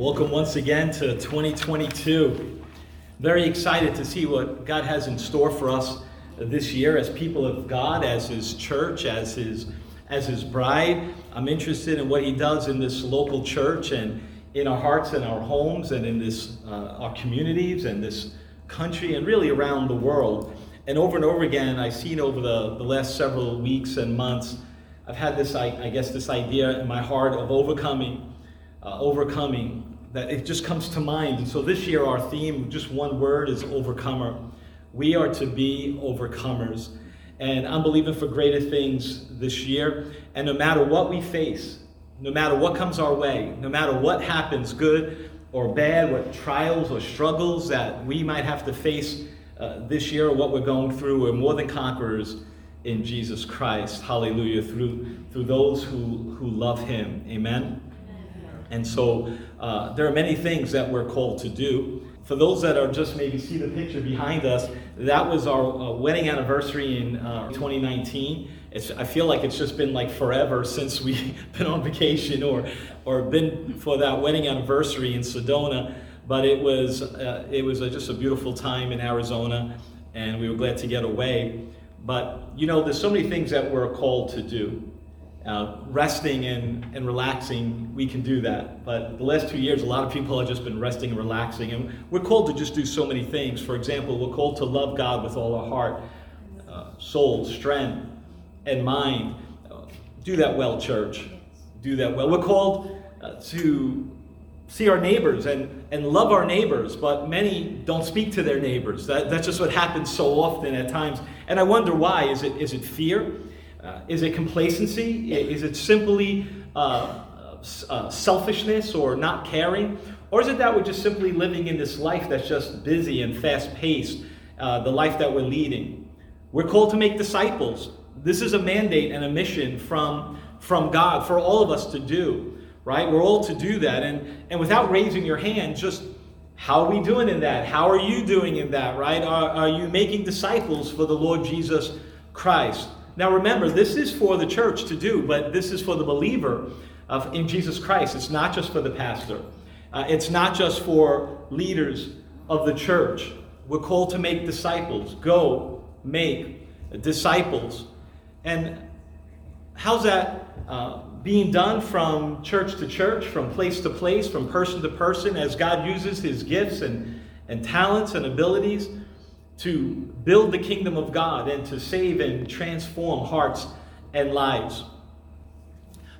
Welcome once again to 2022. Very excited to see what God has in store for us this year as people of God, as His church, as His as His bride. I'm interested in what He does in this local church and in our hearts and our homes and in this uh, our communities and this country and really around the world. And over and over again, I've seen over the, the last several weeks and months, I've had this, I, I guess, this idea in my heart of overcoming, uh, overcoming, that it just comes to mind. And so this year, our theme, just one word, is overcomer. We are to be overcomers. And I'm believing for greater things this year. And no matter what we face, no matter what comes our way, no matter what happens, good or bad, what trials or struggles that we might have to face uh, this year or what we're going through, we're more than conquerors in Jesus Christ. Hallelujah. Through, through those who, who love Him. Amen. And so uh, there are many things that we're called to do. For those that are just maybe see the picture behind us, that was our uh, wedding anniversary in uh, 2019. It's, I feel like it's just been like forever since we've been on vacation or, or been for that wedding anniversary in Sedona. But it was, uh, it was just a beautiful time in Arizona, and we were glad to get away. But you know, there's so many things that we're called to do. Uh, resting and, and relaxing, we can do that. But the last two years, a lot of people have just been resting and relaxing. And we're called to just do so many things. For example, we're called to love God with all our heart, uh, soul, strength, and mind. Uh, do that well, church. Do that well. We're called uh, to see our neighbors and, and love our neighbors, but many don't speak to their neighbors. That, that's just what happens so often at times. And I wonder why. Is it, is it fear? Uh, is it complacency? Is it simply uh, uh, selfishness or not caring? Or is it that we're just simply living in this life that's just busy and fast paced, uh, the life that we're leading? We're called to make disciples. This is a mandate and a mission from, from God for all of us to do right? We're all to do that. And, and without raising your hand, just how are we doing in that? How are you doing in that, right? Are, are you making disciples for the Lord Jesus Christ? Now remember, this is for the church to do, but this is for the believer of, in Jesus Christ. It's not just for the pastor, uh, it's not just for leaders of the church. We're called to make disciples. Go make disciples. And how's that uh, being done from church to church, from place to place, from person to person, as God uses his gifts and, and talents and abilities to build the kingdom of God and to save and transform hearts and lives.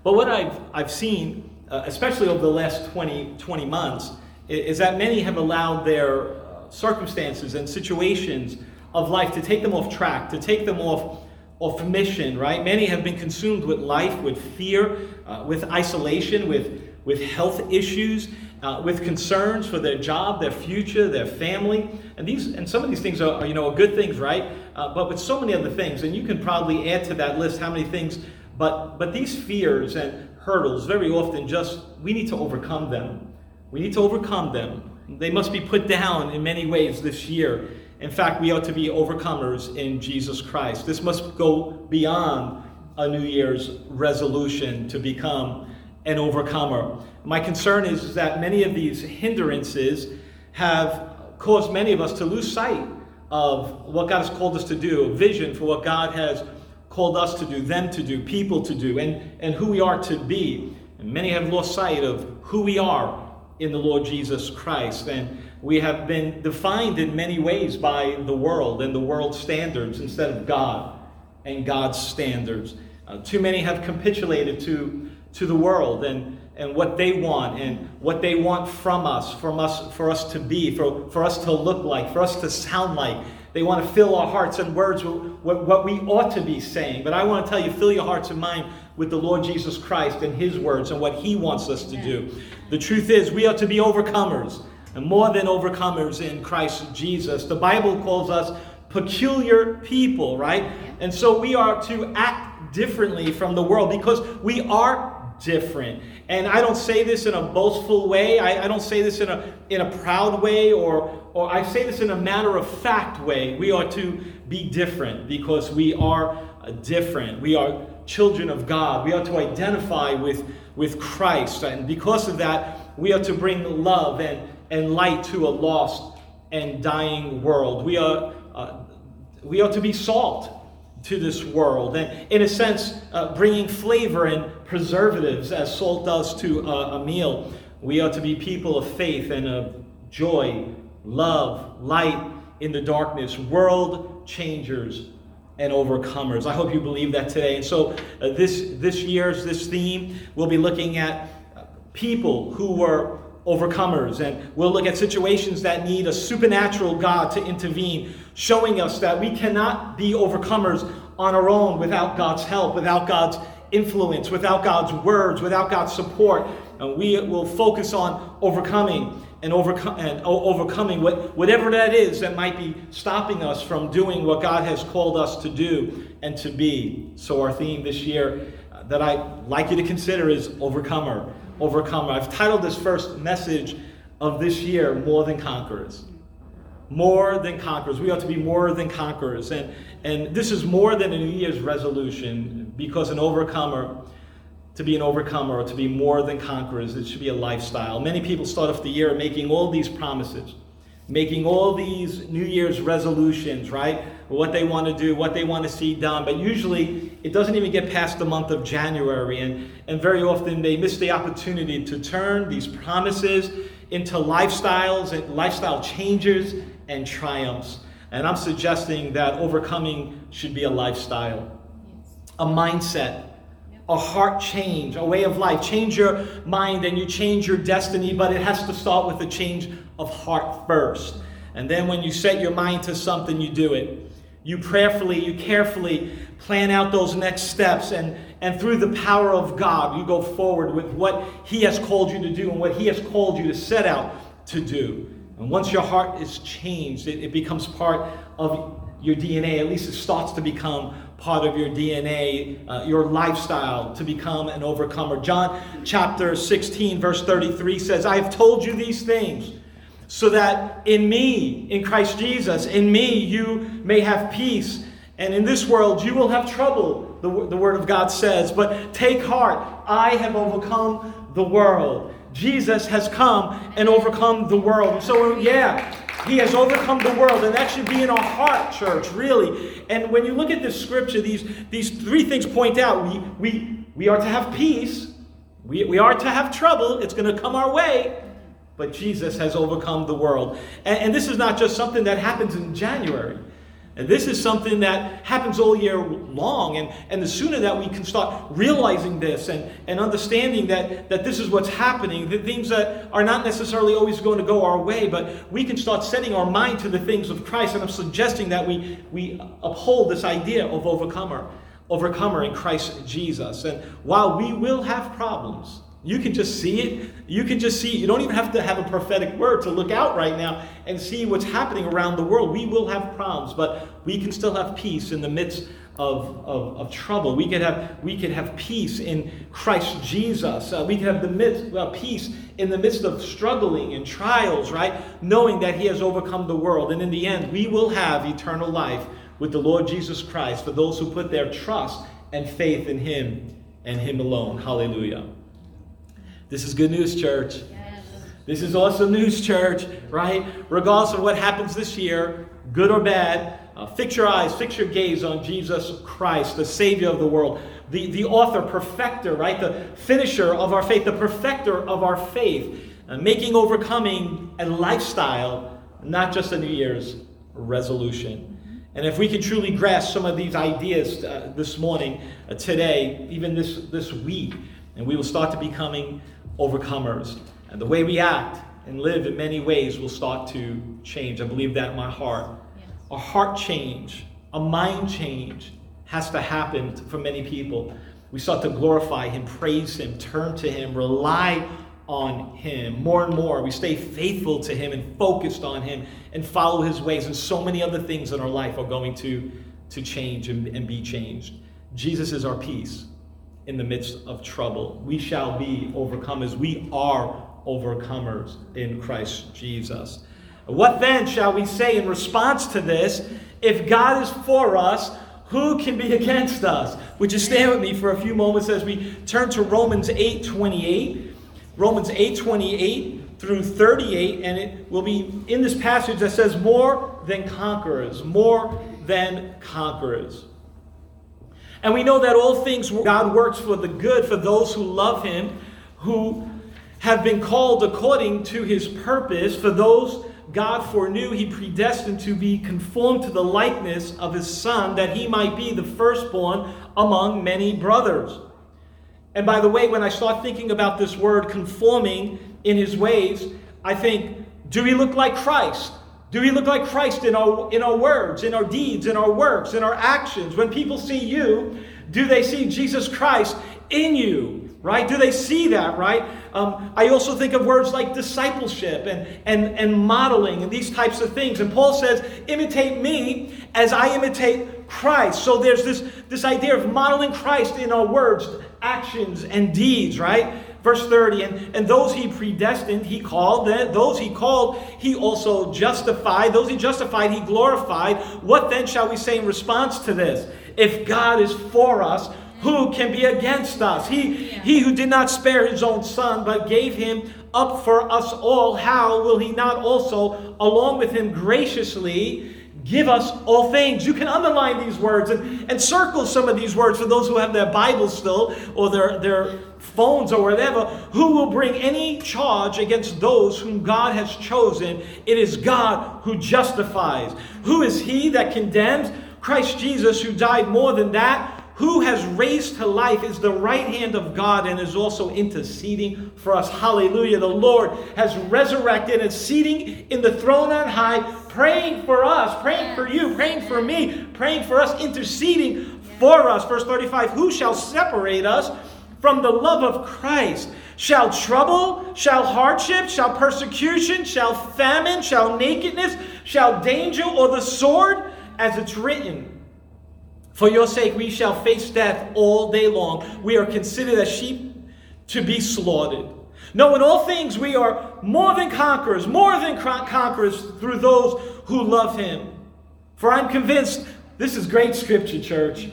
But what I've, I've seen, uh, especially over the last 20, 20 months, is that many have allowed their uh, circumstances and situations of life to take them off track, to take them off of mission, right? Many have been consumed with life, with fear, uh, with isolation, with, with health issues, uh, with concerns for their job, their future, their family. And these and some of these things are, are you know, good things, right? Uh, but with so many other things, and you can probably add to that list how many things, but but these fears and hurdles very often just we need to overcome them. We need to overcome them. They must be put down in many ways this year in fact, we ought to be overcomers in Jesus Christ. This must go beyond a New Year's resolution to become an overcomer. My concern is that many of these hindrances have caused many of us to lose sight of what God has called us to do, vision for what God has called us to do, them to do, people to do, and, and who we are to be. And many have lost sight of who we are in the Lord Jesus Christ. And we have been defined in many ways by the world and the world's standards instead of God and God's standards. Uh, too many have capitulated to, to the world and, and what they want and what they want from us, from us, for us to be, for, for us to look like, for us to sound like. They want to fill our hearts and words with what, what we ought to be saying. But I want to tell you, fill your hearts and mind with the Lord Jesus Christ and His words and what He wants us to do. The truth is, we are to be overcomers and more than overcomers in Christ Jesus. The Bible calls us peculiar people, right? And so we are to act differently from the world because we are different. And I don't say this in a boastful way. I, I, don't say this in a in a proud way or or I say this in a matter of fact way. We are to be different because we are different. We are children of God. We are to identify with, with Christ. And because of that, We are to bring love and, and light to a lost and dying world. We are, uh, we are to be salt to this world. And in a sense, uh, bringing flavor and preservatives as salt does to a meal. We are to be people of faith and of joy, love, light in the darkness, world changers and overcomers. I hope you believe that today. And so uh, this this year's this theme, we'll be looking at people who were overcomers and we'll look at situations that need a supernatural God to intervene, showing us that we cannot be overcomers on our own without God's help, without God's influence, without God's words, without God's support. And we will focus on overcoming and, and overcoming what, whatever that is that might be stopping us from doing what God has called us to do and to be. So, our theme this year uh, that I'd like you to consider is Overcomer. Overcomer. I've titled this first message of this year, More Than Conquerors. More than conquerors. We ought to be more than conquerors. And, and this is more than a New Year's resolution because an overcomer to be an overcomer or to be more than conquerors. It should be a lifestyle. Many people start off the year making all these promises, making all these New Year's resolutions, right? What they want to do, what they want to see done. But usually it doesn't even get past the month of January. And, and very often they miss the opportunity to turn these promises into lifestyles and lifestyle changes and triumphs. And I'm suggesting that overcoming should be a lifestyle, a mindset a heart change, a way of life. Change your mind and you change your destiny, but it has to start with a change of heart first. And then when you set your mind to something, you do it. You prayerfully, you carefully plan out those next steps, and, and through the power of God, you go forward with what He has called you to do and what He has called you to set out to do. And once your heart is changed, it, it becomes part of your DNA. At least it starts to become part of your DNA, uh, your lifestyle to become an overcomer. John chapter 16, verse 33 says, I have told you these things so that in me, in Christ Jesus, in me, you may have peace. And in this world, you will have trouble, the, the Word of God says. But take heart, I have overcome the world. Jesus has come and overcome the world. So, yeah, he has overcome the world, and that should be in our heart, church, really. And when you look at this scripture, these, these three things point out we, we, we are to have peace, we, we are to have trouble, it's going to come our way, but Jesus has overcome the world. And, and this is not just something that happens in January. And this is something that happens all year long. And, and the sooner that we can start realizing this and, and understanding that, that this is what's happening, the things that are not necessarily always going to go our way, but we can start setting our mind to the things of Christ. And I'm suggesting that we, we uphold this idea of overcomer, overcomer in Christ Jesus. And while we will have problems, you can just see it. You can just see. You don't even have to have a prophetic word to look out right now and see what's happening around the world. We will have problems, but we can still have peace in the midst of, of, of trouble. We could have we could have peace in Christ Jesus. Uh, we could have the midst well, peace in the midst of struggling and trials, right? Knowing that He has overcome the world. And in the end, we will have eternal life with the Lord Jesus Christ for those who put their trust and faith in Him and Him alone. Hallelujah. This is good news, church. This is awesome news, church, right? Regardless of what happens this year, good or bad, uh, fix your eyes, fix your gaze on Jesus Christ, the Savior of the world, the, the author, perfecter, right? The finisher of our faith, the perfecter of our faith, uh, making overcoming a lifestyle, not just a New Year's resolution. And if we can truly grasp some of these ideas uh, this morning, uh, today, even this, this week, and we will start to becoming overcomers. And the way we act and live in many ways will start to change. I believe that in my heart. Yes. A heart change, a mind change has to happen for many people. We start to glorify Him, praise Him, turn to Him, rely on Him more and more. We stay faithful to Him and focused on Him and follow His ways. And so many other things in our life are going to, to change and, and be changed. Jesus is our peace in the midst of trouble. We shall be overcomers. We are overcomers in Christ Jesus. What then shall we say in response to this? If God is for us, who can be against us? Would you stand with me for a few moments as we turn to Romans 8 28? Romans 8 28 through 38, and it will be in this passage that says, More than conquerors, more than conquerors. And we know that all things God works for the good for those who love Him, who have been called according to His purpose, for those God foreknew, He predestined to be conformed to the likeness of His Son, that He might be the firstborn among many brothers. And by the way, when I start thinking about this word conforming in his ways, I think, do we look like Christ? Do we look like Christ in our, in our words, in our deeds, in our works, in our actions? When people see you, do they see Jesus Christ in you? Right? Do they see that, right? Um, I also think of words like discipleship and, and, and modeling and these types of things. And Paul says, imitate me as I imitate Christ. So there's this, this idea of modeling Christ in our words, actions, and deeds, right? Verse 30, and, and those he predestined, he called. Then Those he called, he also justified. Those he justified, he glorified. What then shall we say in response to this? If God is for us, who can be against us? He, he who did not spare his own son, but gave him up for us all, how will he not also, along with him, graciously give us all things. You can underline these words and, and circle some of these words for those who have their Bibles still or their, their phones or whatever. Who will bring any charge against those whom God has chosen? It is God who justifies. Who is he that condemns? Christ Jesus, who died more than that who has raised to life is the right hand of God and is also interceding for us. Hallelujah. The Lord has resurrected and seating in the throne on high, praying for us, praying for you, praying for me, praying for us, interceding for us. Verse 35 Who shall separate us from the love of Christ? Shall trouble, shall hardship, shall persecution, shall famine, shall nakedness, shall danger, or the sword? As it's written, for your sake, we shall face death all day long. We are considered as sheep to be slaughtered. No, in all things, we are more than conquerors, more than conquerors through those who love him. For I'm convinced, this is great scripture, church.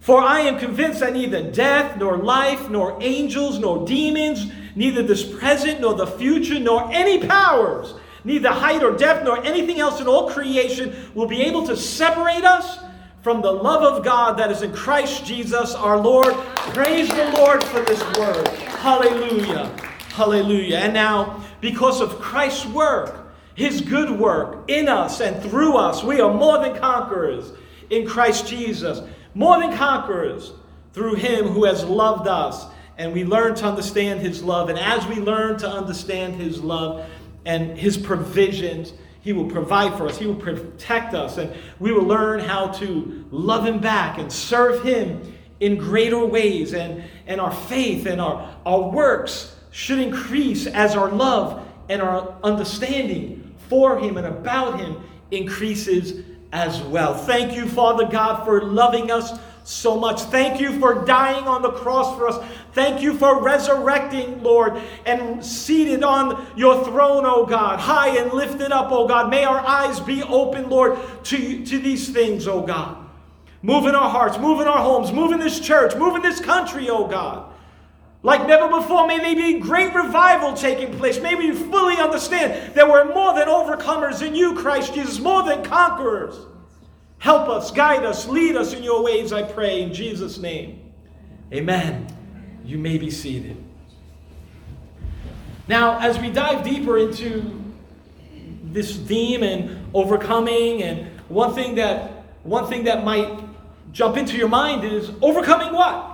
For I am convinced that neither death, nor life, nor angels, nor demons, neither this present, nor the future, nor any powers, neither height or depth, nor anything else in all creation will be able to separate us from the love of God that is in Christ Jesus our Lord. Praise the Lord for this word. Hallelujah. Hallelujah. And now, because of Christ's work, his good work in us and through us, we are more than conquerors in Christ Jesus. More than conquerors through him who has loved us. And we learn to understand his love. And as we learn to understand his love and his provisions, he will provide for us. He will protect us. And we will learn how to love Him back and serve Him in greater ways. And, and our faith and our, our works should increase as our love and our understanding for Him and about Him increases as well. Thank you, Father God, for loving us so much. Thank you for dying on the cross for us. Thank you for resurrecting, Lord, and seated on your throne, O God, high and lifted up, O God. May our eyes be open, Lord, to, to these things, O God. Move in our hearts, move in our homes, move in this church, move in this country, O God. Like never before, may there be great revival taking place. May we fully understand that we're more than overcomers in you, Christ Jesus, more than conquerors. Help us, guide us, lead us in your ways, I pray, in Jesus' name. Amen. You may be seated. Now, as we dive deeper into this theme and overcoming, and one thing that one thing that might jump into your mind is overcoming what?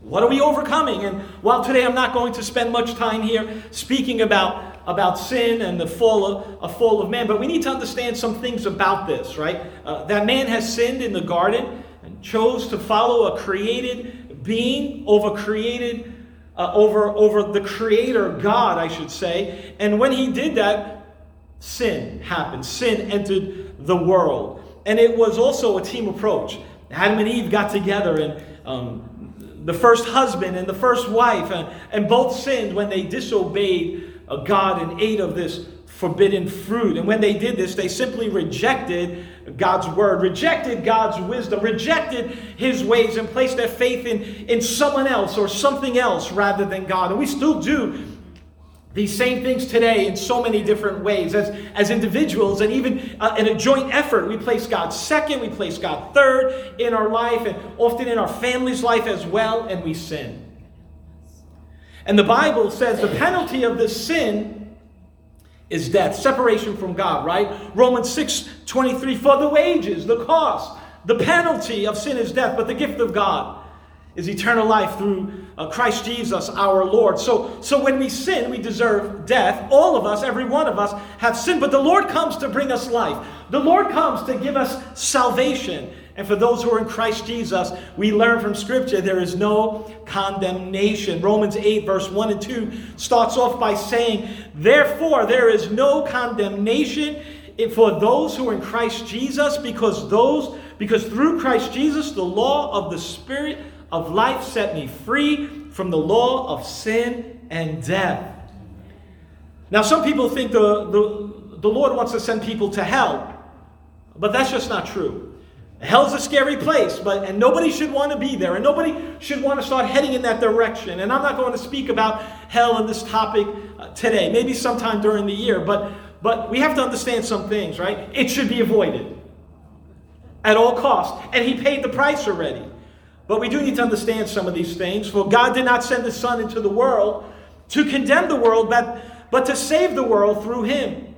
What are we overcoming? And while today I'm not going to spend much time here speaking about about sin and the fall of, a fall of man, but we need to understand some things about this, right? Uh, that man has sinned in the garden and chose to follow a created being over created, uh, over, over the creator God, I should say. And when he did that, sin happened. Sin entered the world. And it was also a team approach. Adam and Eve got together and um, the first husband and the first wife, and, and both sinned when they disobeyed uh, God and ate of this forbidden fruit. And when they did this, they simply rejected God's word, rejected God's wisdom, rejected his ways, and placed their faith in, in someone else or something else rather than God. And we still do these same things today in so many different ways. As, as individuals and even uh, in a joint effort, we place God second, we place God third in our life, and often in our family's life as well, and we sin. And the Bible says the penalty of this sin is death, separation from God, right? Romans 6 23, for the wages, the cost, the penalty of sin is death, but the gift of God is eternal life through uh, Christ Jesus our Lord. So, so when we sin, we deserve death. All of us, every one of us, have sinned, but the Lord comes to bring us life. The Lord comes to give us salvation. And for those who are in Christ Jesus, we learn from Scripture there is no condemnation. Romans 8, verse 1 and 2 starts off by saying, Therefore, there is no condemnation for those who are in Christ Jesus, because those because through Christ Jesus the law of the Spirit of life set me free from the law of sin and death. Now, some people think the, the, the Lord wants to send people to hell, but that's just not true. Hell's a scary place, but and nobody should want to be there, and nobody should want to start heading in that direction. And I'm not going to speak about hell in this topic uh, today, maybe sometime during the year, but but we have to understand some things, right? It should be avoided at all costs, and he paid the price already. But we do need to understand some of these things. For God did not send the Son into the world to condemn the world, but, but to save the world through him.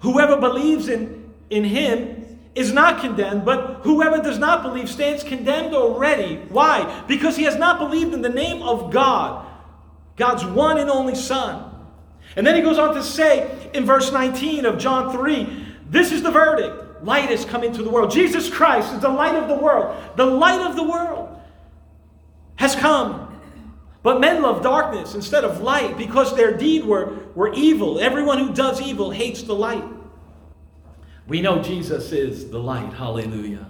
Whoever believes in, in him is not condemned, but whoever does not believe stands condemned already. Why? Because he has not believed in the name of God, God's one and only Son. And then he goes on to say in verse 19 of John 3 this is the verdict. Light has come into the world. Jesus Christ is the light of the world. The light of the world has come. But men love darkness instead of light because their deed were, were evil. Everyone who does evil hates the light. We know Jesus is the light. Hallelujah.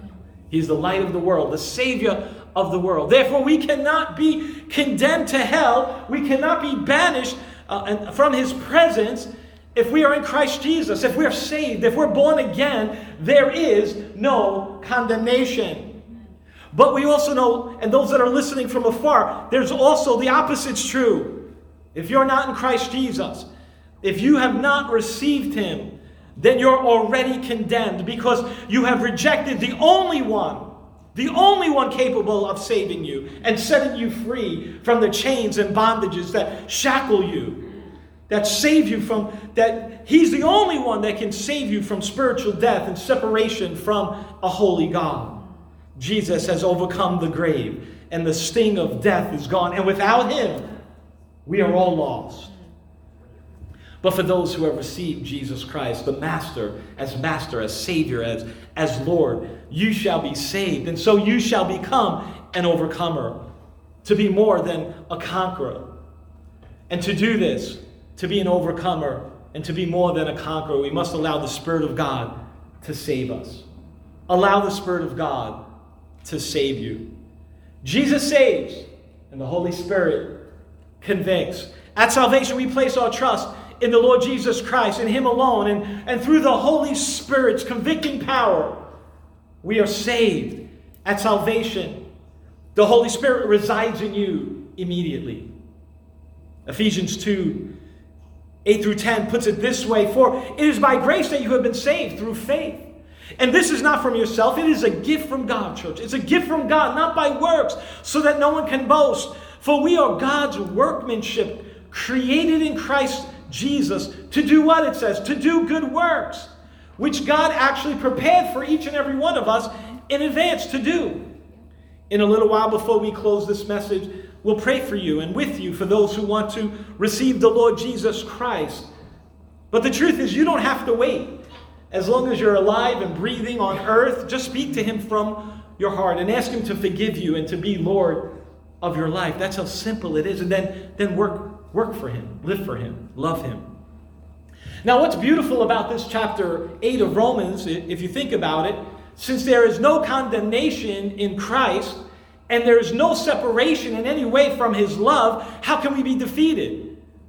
He's the light of the world, the Savior of the world. Therefore, we cannot be condemned to hell. We cannot be banished uh, from His presence if we are in Christ Jesus. If we are saved, if we're born again, there is no condemnation. But we also know, and those that are listening from afar, there's also the opposite's true. If you're not in Christ Jesus, if you have not received Him, then you're already condemned because you have rejected the only one, the only one capable of saving you and setting you free from the chains and bondages that shackle you, that save you from, that He's the only one that can save you from spiritual death and separation from a holy God. Jesus has overcome the grave, and the sting of death is gone. And without him, we are all lost. But for those who have received Jesus Christ, the Master, as Master, as Savior, as, as Lord, you shall be saved. And so you shall become an overcomer, to be more than a conqueror. And to do this, to be an overcomer, and to be more than a conqueror, we must allow the Spirit of God to save us. Allow the Spirit of God to save you. Jesus saves, and the Holy Spirit convicts. At salvation, we place our trust in the Lord Jesus Christ, in Him alone, and, and through the Holy Spirit's convicting power, we are saved. At salvation, the Holy Spirit resides in you immediately. Ephesians 2 8 through 10 puts it this way For it is by grace that you have been saved through faith. And this is not from yourself, it is a gift from God, church. It's a gift from God, not by works, so that no one can boast. For we are God's workmanship, created in Christ Jesus to do what it says, to do good works, which God actually prepared for each and every one of us in advance to do. In a little while before we close this message, we'll pray for you and with you for those who want to receive the Lord Jesus Christ. But the truth is, you don't have to wait. As long as you're alive and breathing on earth, just speak to Him from your heart and ask Him to forgive you and to be Lord of your life. That's how simple it is. And then, then work, work for Him, live for Him, love Him. Now, what's beautiful about this chapter 8 of Romans, if you think about it, since there is no condemnation in Christ and there is no separation in any way from His love, how can we be defeated?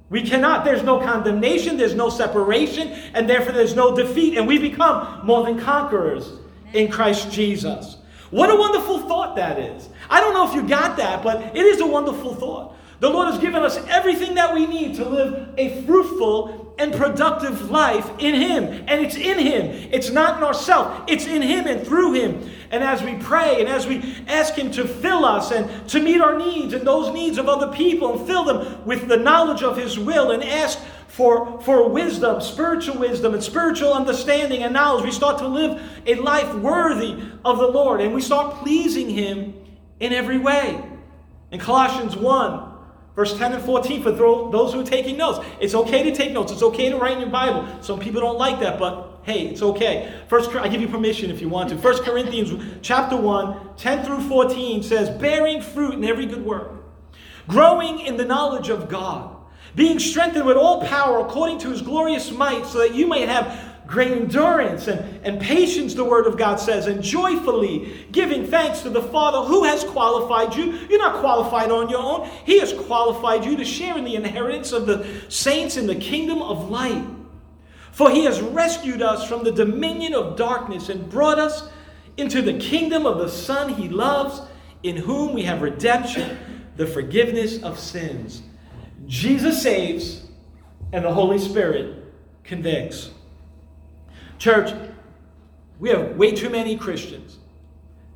We cannot. There's no condemnation, there's no separation, and therefore there's no defeat, and we become more than conquerors in Christ Jesus. What a wonderful thought that is. I don't know if you got that, but it is a wonderful thought. The Lord has given us everything that we need to live a fruitful and productive life in Him. And it's in Him. It's not in ourselves. It's in Him and through Him. And as we pray and as we ask Him to fill us and to meet our needs and those needs of other people and fill them with the knowledge of His will and ask for, for wisdom, spiritual wisdom, and spiritual understanding and knowledge, we start to live a life worthy of the Lord and we start pleasing Him in every way. In Colossians 1, Verse 10 and 14 for those who are taking notes. It's okay to take notes. It's okay to write in your Bible. Some people don't like that, but hey, it's okay. First, I give you permission if you want to. First Corinthians chapter 1, 10 through 14 says, bearing fruit in every good work, growing in the knowledge of God, being strengthened with all power according to his glorious might, so that you may have great endurance and, and patience, the Word of God says, and joyfully giving thanks to the Father who has qualified you. You're not qualified on your own, He has qualified you to share in the inheritance of the saints in the kingdom of light. For He has rescued us from the dominion of darkness and brought us into the kingdom of the Son He loves, in whom we have redemption, the forgiveness of sins. Jesus saves, and the Holy Spirit convicts. Church, we have way too many Christians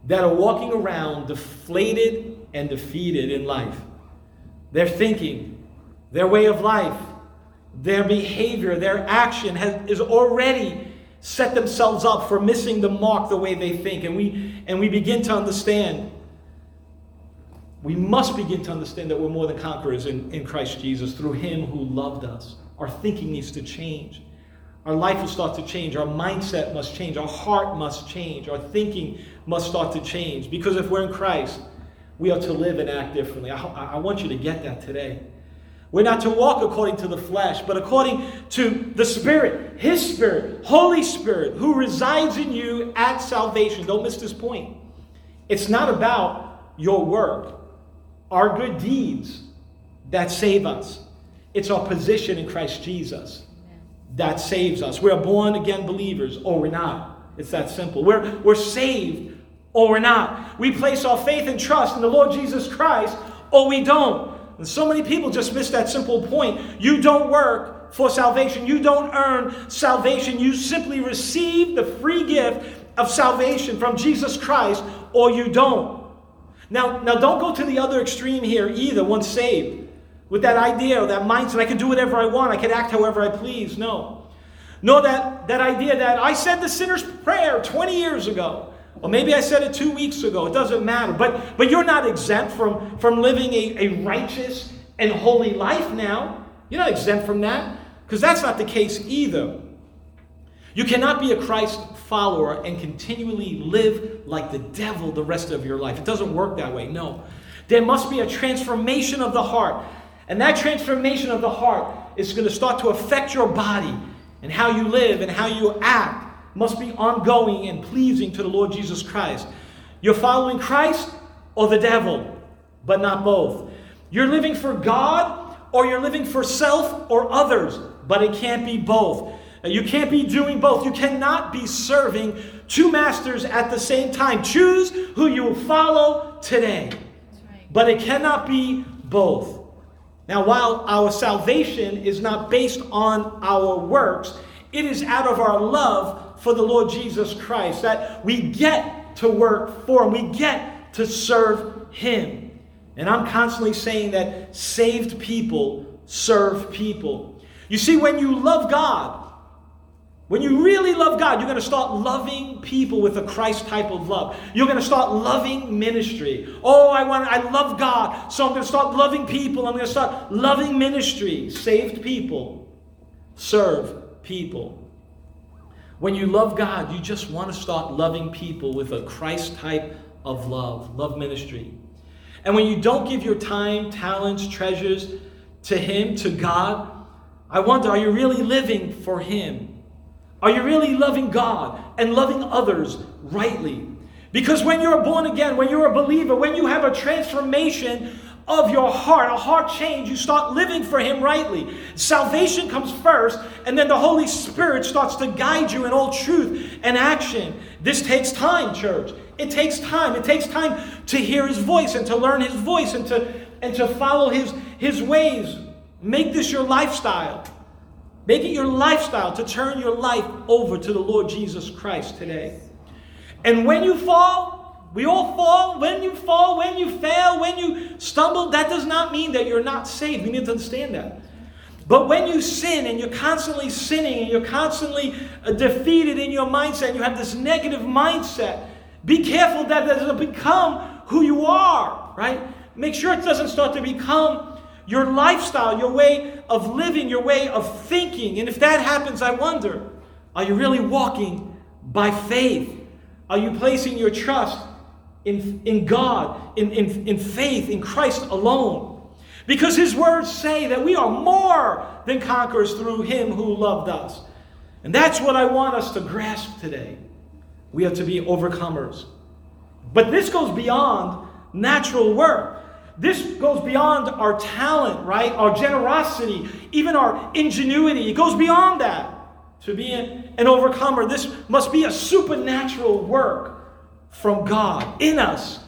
that are walking around deflated and defeated in life. Their thinking, their way of life, their behavior, their action has, is already set themselves up for missing the mark the way they think. And we, and we begin to understand, we must begin to understand that we're more than conquerors in, in Christ Jesus through Him who loved us. Our thinking needs to change. Our life will start to change. Our mindset must change. Our heart must change. Our thinking must start to change. Because if we're in Christ, we are to live and act differently. I, I want you to get that today. We're not to walk according to the flesh, but according to the Spirit, His Spirit, Holy Spirit, who resides in you at salvation. Don't miss this point. It's not about your work, our good deeds that save us, it's our position in Christ Jesus that saves us. We're born again believers or we're not. It's that simple. We're, we're saved or we're not. We place our faith and trust in the Lord Jesus Christ or we don't. And so many people just miss that simple point. You don't work for salvation, you don't earn salvation. You simply receive the free gift of salvation from Jesus Christ or you don't. Now, now don't go to the other extreme here either, once saved with that idea or that mindset, I can do whatever I want, I can act however I please. No. No, that, that idea that I said the sinner's prayer 20 years ago, or maybe I said it two weeks ago, it doesn't matter. But, but you're not exempt from, from living a, a righteous and holy life now. You're not exempt from that, because that's not the case either. You cannot be a Christ follower and continually live like the devil the rest of your life. It doesn't work that way. No. There must be a transformation of the heart. And that transformation of the heart is going to start to affect your body and how you live and how you act must be ongoing and pleasing to the Lord Jesus Christ. You're following Christ or the devil, but not both. You're living for God or you're living for self or others, but it can't be both. You can't be doing both. You cannot be serving two masters at the same time. Choose who you will follow today. Right. But it cannot be both. Now, while our salvation is not based on our works, it is out of our love for the Lord Jesus Christ that we get to work for Him, we get to serve Him. And I'm constantly saying that saved people serve people. You see, when you love God, when you really love God, you're going to start loving people with a Christ type of love. You're going to start loving ministry. Oh, I want I love God, so I'm going to start loving people. I'm going to start loving ministry. Saved people serve people. When you love God, you just want to start loving people with a Christ type of love, love ministry. And when you don't give your time, talents, treasures to Him, to God, I wonder, are you really living for Him? Are you really loving God and loving others rightly? Because when you're born again, when you're a believer, when you have a transformation of your heart, a heart change, you start living for Him rightly. Salvation comes first, and then the Holy Spirit starts to guide you in all truth and action. This takes time, church. It takes time. It takes time to hear His voice and to learn His voice and to, and to follow His, his ways. Make this your lifestyle. Make it your lifestyle to turn your life over to the Lord Jesus Christ today. And when you fall, we all fall. When you fall, when you fail, when you stumble, that does not mean that you're not saved. We need to understand that. But when you sin and you're constantly sinning and you're constantly uh, defeated in your mindset, and you have this negative mindset, be careful that that doesn't become who you are, right? Make sure it doesn't start to become your lifestyle, your way of living, your way of thinking. And if that happens, I wonder are you really walking by faith? Are you placing your trust in, in God, in, in, in faith, in Christ alone? Because His words say that we are more than conquerors through Him who loved us. And that's what I want us to grasp today. We have to be overcomers. But this goes beyond natural work. This goes beyond our talent, right? Our generosity, even our ingenuity. It goes beyond that. To be an overcomer, this must be a supernatural work from God in us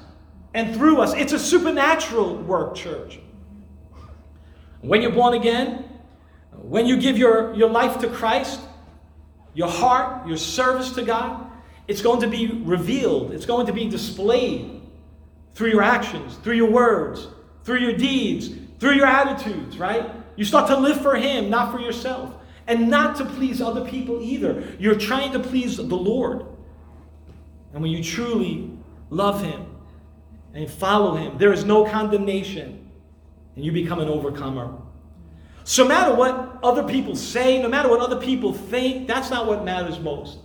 and through us. It's a supernatural work, church. When you're born again, when you give your, your life to Christ, your heart, your service to God, it's going to be revealed, it's going to be displayed through your actions, through your words, through your deeds, through your attitudes, right? You start to live for Him, not for yourself, and not to please other people either. You're trying to please the Lord. And when you truly love Him and follow Him, there is no condemnation, and you become an overcomer. So, no matter what other people say, no matter what other people think, that's not what matters most.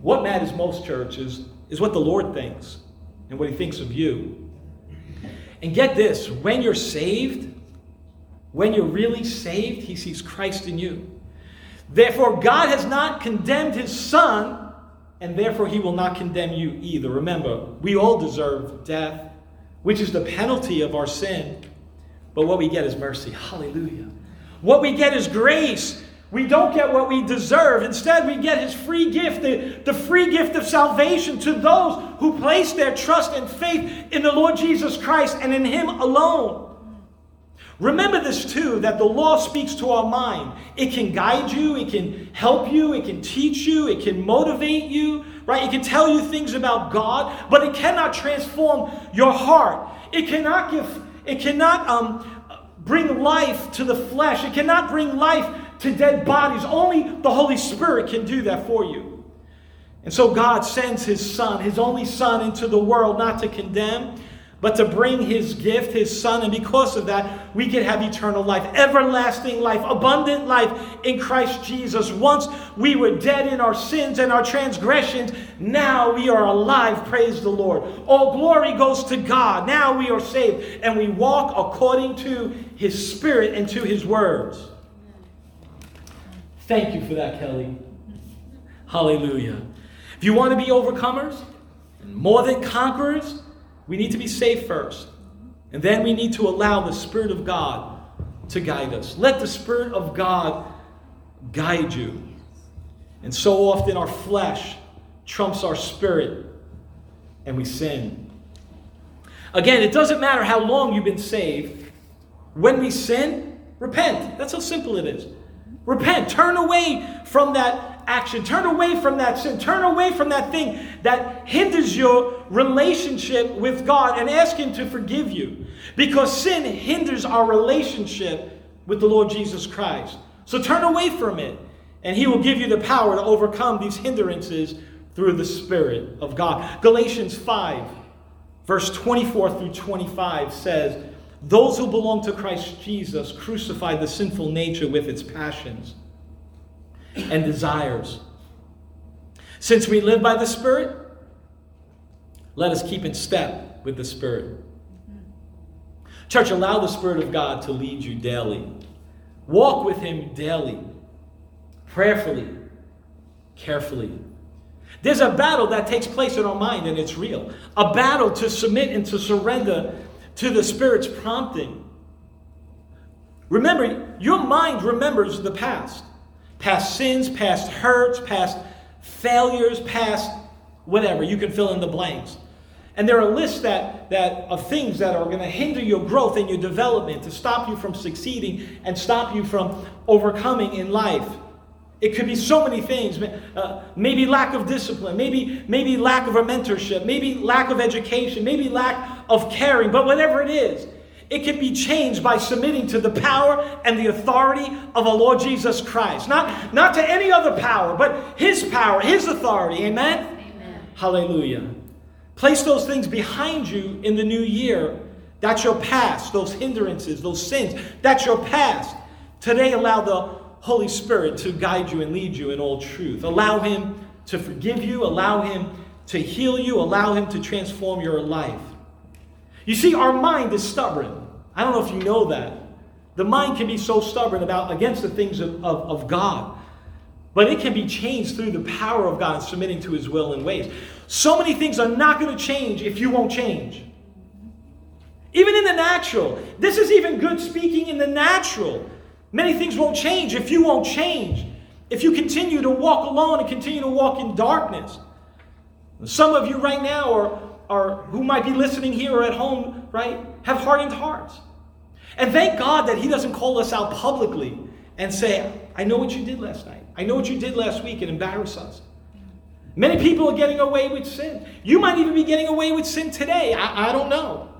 What matters most, church, is, is what the Lord thinks and what He thinks of you. And get this when you're saved, when you're really saved, He sees Christ in you. Therefore, God has not condemned His Son, and therefore He will not condemn you either. Remember, we all deserve death, which is the penalty of our sin. But what we get is mercy. Hallelujah. What we get is grace. We don't get what we deserve. Instead, we get his free gift, the, the free gift of salvation to those who place their trust and faith in the Lord Jesus Christ and in him alone. Remember this too that the law speaks to our mind. It can guide you, it can help you, it can teach you, it can motivate you, right? It can tell you things about God, but it cannot transform your heart. It cannot give, it cannot um, bring life to the flesh. It cannot bring life to dead bodies. Only the Holy Spirit can do that for you. And so God sends His Son, His only Son, into the world not to condemn, but to bring His gift, His Son. And because of that, we can have eternal life, everlasting life, abundant life in Christ Jesus. Once we were dead in our sins and our transgressions, now we are alive. Praise the Lord. All glory goes to God. Now we are saved, and we walk according to His Spirit and to His words. Thank you for that, Kelly. Hallelujah. If you want to be overcomers and more than conquerors, we need to be saved first. And then we need to allow the Spirit of God to guide us. Let the Spirit of God guide you. And so often our flesh trumps our spirit and we sin. Again, it doesn't matter how long you've been saved. When we sin, repent. That's how simple it is. Repent. Turn away from that action. Turn away from that sin. Turn away from that thing that hinders your relationship with God and ask Him to forgive you. Because sin hinders our relationship with the Lord Jesus Christ. So turn away from it, and He will give you the power to overcome these hindrances through the Spirit of God. Galatians 5, verse 24 through 25 says, those who belong to Christ Jesus crucify the sinful nature with its passions and desires. Since we live by the Spirit, let us keep in step with the Spirit. Church, allow the Spirit of God to lead you daily. Walk with Him daily, prayerfully, carefully. There's a battle that takes place in our mind, and it's real. A battle to submit and to surrender to the Spirit's prompting. Remember, your mind remembers the past past sins, past hurts, past failures, past whatever. You can fill in the blanks. And there are lists that, that of things that are going to hinder your growth and your development, to stop you from succeeding and stop you from overcoming in life. It could be so many things. Uh, maybe lack of discipline, maybe, maybe lack of a mentorship, maybe lack of education, maybe lack of caring. But whatever it is, it can be changed by submitting to the power and the authority of our Lord Jesus Christ. Not, not to any other power, but His power, His authority. Amen? Amen. Hallelujah. Place those things behind you in the new year. That's your past, those hindrances, those sins. That's your past. Today, allow the Holy Spirit to guide you and lead you in all truth. Allow Him to forgive you, allow Him to heal you, allow Him to transform your life. You see, our mind is stubborn. I don't know if you know that. The mind can be so stubborn about against the things of, of, of God. But it can be changed through the power of God submitting to His will and ways. So many things are not going to change if you won't change. Even in the natural. This is even good speaking in the natural. Many things won't change if you won't change. If you continue to walk alone and continue to walk in darkness. Some of you right now are, are who might be listening here or at home, right, have hardened hearts. And thank God that He doesn't call us out publicly and say, I know what you did last night. I know what you did last week and embarrass us. Many people are getting away with sin. You might even be getting away with sin today. I, I don't know.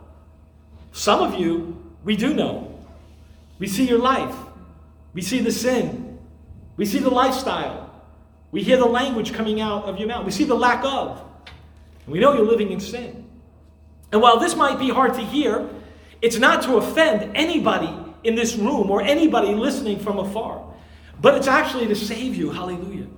Some of you, we do know. We see your life, we see the sin, we see the lifestyle, we hear the language coming out of your mouth, we see the lack of. And we know you're living in sin. And while this might be hard to hear, it's not to offend anybody in this room or anybody listening from afar, but it's actually to save you. Hallelujah.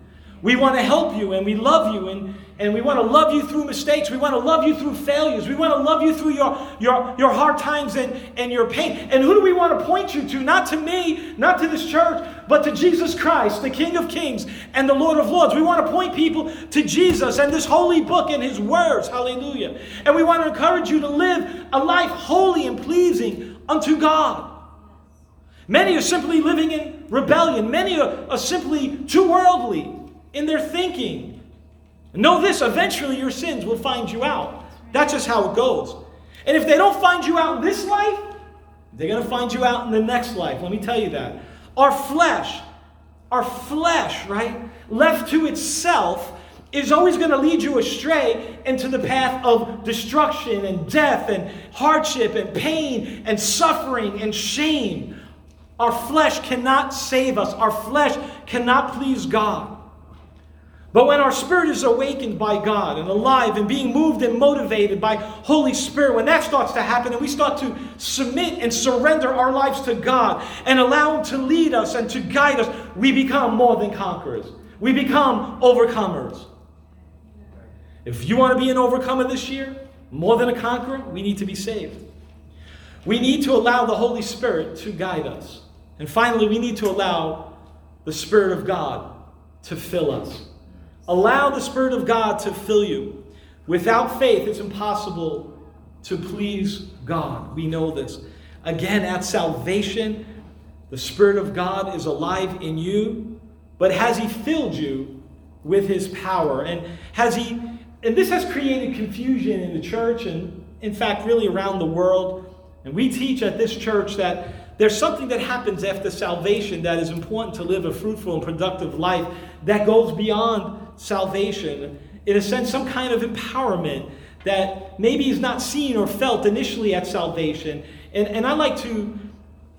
We want to help you and we love you and, and we want to love you through mistakes. We want to love you through failures. We want to love you through your, your, your hard times and, and your pain. And who do we want to point you to? Not to me, not to this church, but to Jesus Christ, the King of Kings and the Lord of Lords. We want to point people to Jesus and this holy book and his words. Hallelujah. And we want to encourage you to live a life holy and pleasing unto God. Many are simply living in rebellion. Many are, are simply too worldly in their thinking. Know this eventually your sins will find you out. That's just how it goes. And if they don't find you out in this life, they're going to find you out in the next life. Let me tell you that. Our flesh, our flesh, right, left to itself, is always going to lead you astray into the path of destruction and death and hardship and pain and suffering and shame. Our flesh cannot save us, our flesh cannot please God. But when our spirit is awakened by God and alive and being moved and motivated by Holy Spirit, when that starts to happen and we start to submit and surrender our lives to God and allow Him to lead us and to guide us, we become more than conquerors. We become overcomers. If you want to be an overcomer this year, more than a conqueror, we need to be saved. We need to allow the Holy Spirit to guide us. And finally, we need to allow the Spirit of God to fill us. Allow the Spirit of God to fill you. Without faith, it's impossible to please God. We know this. Again, at salvation, the Spirit of God is alive in you, but has He filled you with His power? And has He, and this has created confusion in the church and, in fact, really around the world. And we teach at this church that there's something that happens after salvation that is important to live a fruitful and productive life that goes beyond salvation, in a sense, some kind of empowerment that maybe is not seen or felt initially at salvation. And, and I like to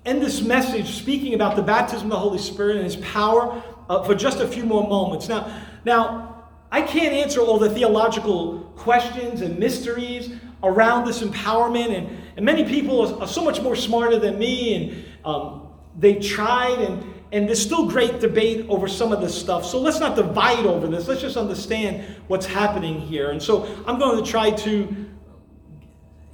end this message speaking about the baptism of the Holy Spirit and His power uh, for just a few more moments. Now, now, I can't answer all the theological questions and mysteries around this empowerment, and, and many people are, are so much more smarter than me, and um, they tried and and there's still great debate over some of this stuff. So let's not divide over this. Let's just understand what's happening here. And so I'm going to try to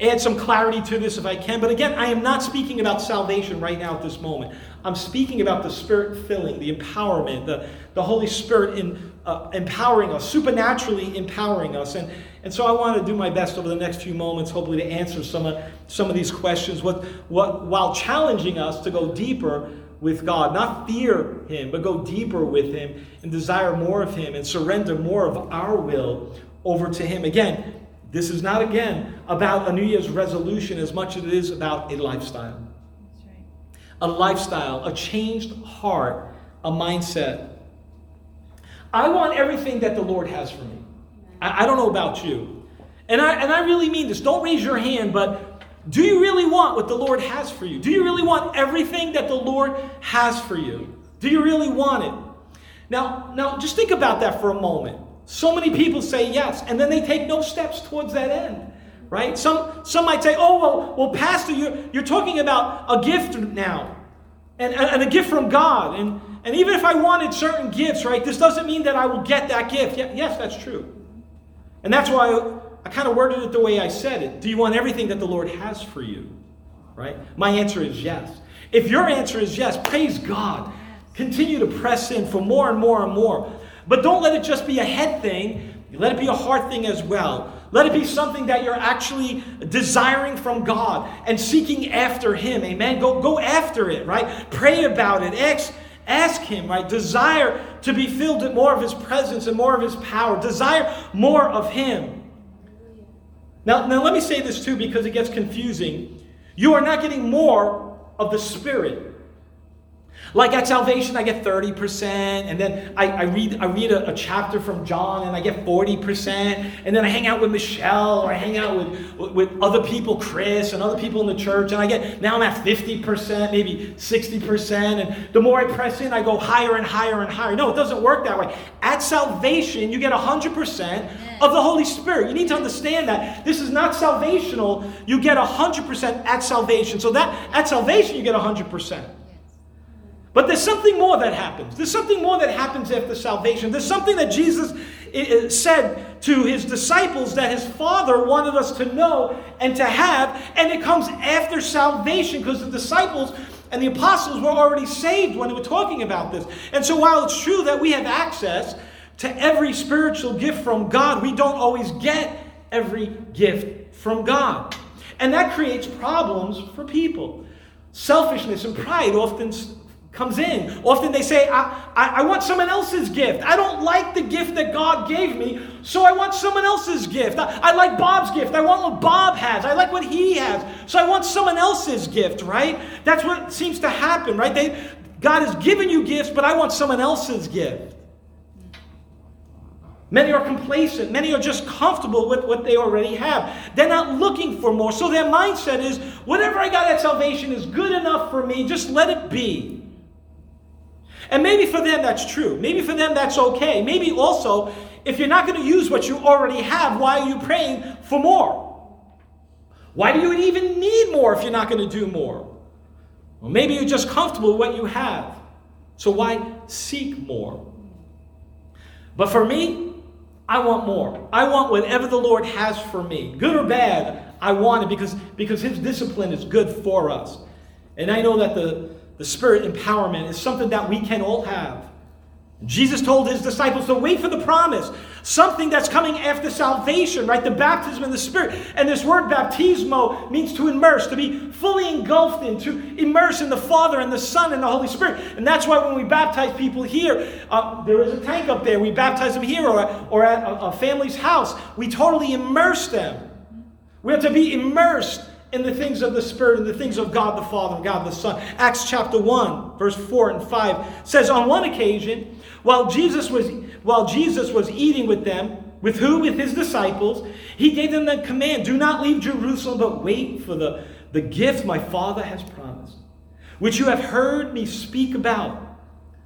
add some clarity to this if I can. But again, I am not speaking about salvation right now at this moment. I'm speaking about the Spirit filling, the empowerment, the, the Holy Spirit in, uh, empowering us, supernaturally empowering us. And, and so I want to do my best over the next few moments, hopefully, to answer some of, some of these questions what, what, while challenging us to go deeper with God, not fear Him, but go deeper with Him and desire more of Him and surrender more of our will over to Him. Again, This is not, again, about a New Year's resolution as much as it is about a lifestyle. Right. A lifestyle, a changed heart, a mindset. I want everything that the Lord has for me. I, I don't know about you. And I, and I really mean this. Don't raise your hand, but do you really want what the Lord has for you? Do you really want everything that the Lord has for you? Do you really want it? Now, now just think about that for a moment. So many people say yes, and then they take no steps towards that end. Right? Some some might say, oh well, well, Pastor, you're you're talking about a gift now. And, and a gift from God. And, and even if I wanted certain gifts, right, this doesn't mean that I will get that gift. Yes, that's true. And that's why I, kind of worded it the way I said it. Do you want everything that the Lord has for you? Right? My answer is yes. If your answer is yes, praise God. Continue to press in for more and more and more. But don't let it just be a head thing, let it be a heart thing as well. Let it be something that you're actually desiring from God and seeking after Him. Amen. Go, go after it, right? Pray about it. Ask, ask Him, right? Desire to be filled with more of His presence and more of His power. Desire more of Him. Now, now let me say this too because it gets confusing. You are not getting more of the Spirit like at salvation, I get 30%, and then I, I read, I read a, a, chapter from John and I get 40%, and then I hang out with Michelle or I hang out with, with other people, Chris and other people in the church, and I get, now I'm at 50%, maybe 60%, and the more I press in, I go higher and higher and higher. No, it doesn't work that way. At salvation, you get 100% of the Holy Spirit. You need to understand that. This is not salvational. You get 100% at salvation. So that at salvation, you get 100%. But there's something more that happens. There's something more that happens after salvation. There's something that Jesus eh, eh, said to his disciples that his Father wanted us to know and to have, and it comes after salvation because the disciples and the apostles were already saved when they were talking about this. And so while it's true that we have access to every spiritual gift from God, we don't always get every gift from God. And that creates problems for people. Selfishness and pride often comes in. Often they say, I, I, I, want someone else's gift. I don't like the gift that God gave me, so I want someone else's gift. I, I like Bob's gift. I want what Bob has. I like what he has, so I want someone else's gift, right? That's what seems to happen, right? They, God has given you gifts, but I want someone else's gift. Many are complacent. Many are just comfortable with what they already have. They're not looking for more. So their mindset is whatever I got at salvation is good enough for me. Just let it be. And maybe for them that's true. Maybe for them that's okay. Maybe also, if you're not going to use what you already have, why are you praying for more? Why do you even need more if you're not going to do more? Well, maybe you're just comfortable with what you have. So why seek more? But for me, I want more. I want whatever the Lord has for me, good or bad. I want it because, because His discipline is good for us. And I know that the, the Spirit empowerment is something that we can all have. Jesus told his disciples to wait for the promise, something that's coming after salvation, right? The baptism in the Spirit. And this word baptismo means to immerse, to be fully engulfed in, to immerse in the Father and the Son and the Holy Spirit. And that's why when we baptize people here, uh, there is a tank up there. We baptize them here or, or at a, a family's house. We totally immerse them. We have to be immersed in the things of the Spirit and the things of God the Father and God the Son. Acts chapter 1, verse 4 and 5 says, On one occasion, while Jesus was, while Jesus was eating with them, with who? With his disciples, he gave them the command do not leave Jerusalem, but wait for the, the gift my Father has promised, which you have heard me speak about.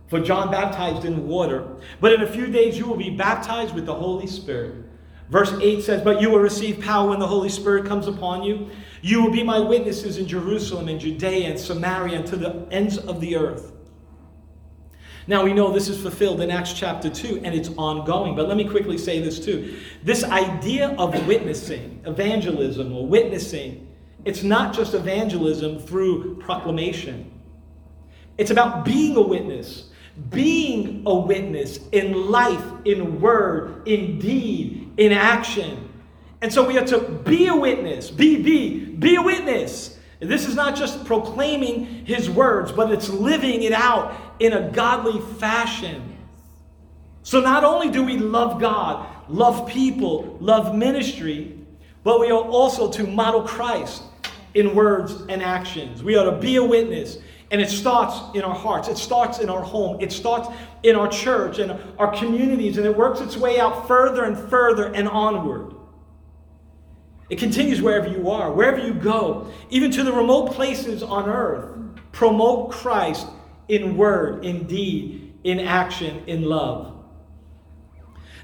For John baptized in water, but in a few days you will be baptized with the Holy Spirit. Verse 8 says, But you will receive power when the Holy Spirit comes upon you. You will be my witnesses in Jerusalem and Judea and Samaria and to the ends of the earth. Now we know this is fulfilled in Acts chapter 2 and it's ongoing. But let me quickly say this too. This idea of witnessing, evangelism or witnessing, it's not just evangelism through proclamation. It's about being a witness, being a witness in life, in word, in deed, in action. And so we are to be a witness, be, be, be a witness. This is not just proclaiming his words, but it's living it out in a godly fashion. So not only do we love God, love people, love ministry, but we are also to model Christ in words and actions. We are to be a witness. And it starts in our hearts. It starts in our home. It starts in our church and our communities. And it works its way out further and further and onward. It continues wherever you are, wherever you go, even to the remote places on earth. Promote Christ in word, in deed, in action, in love.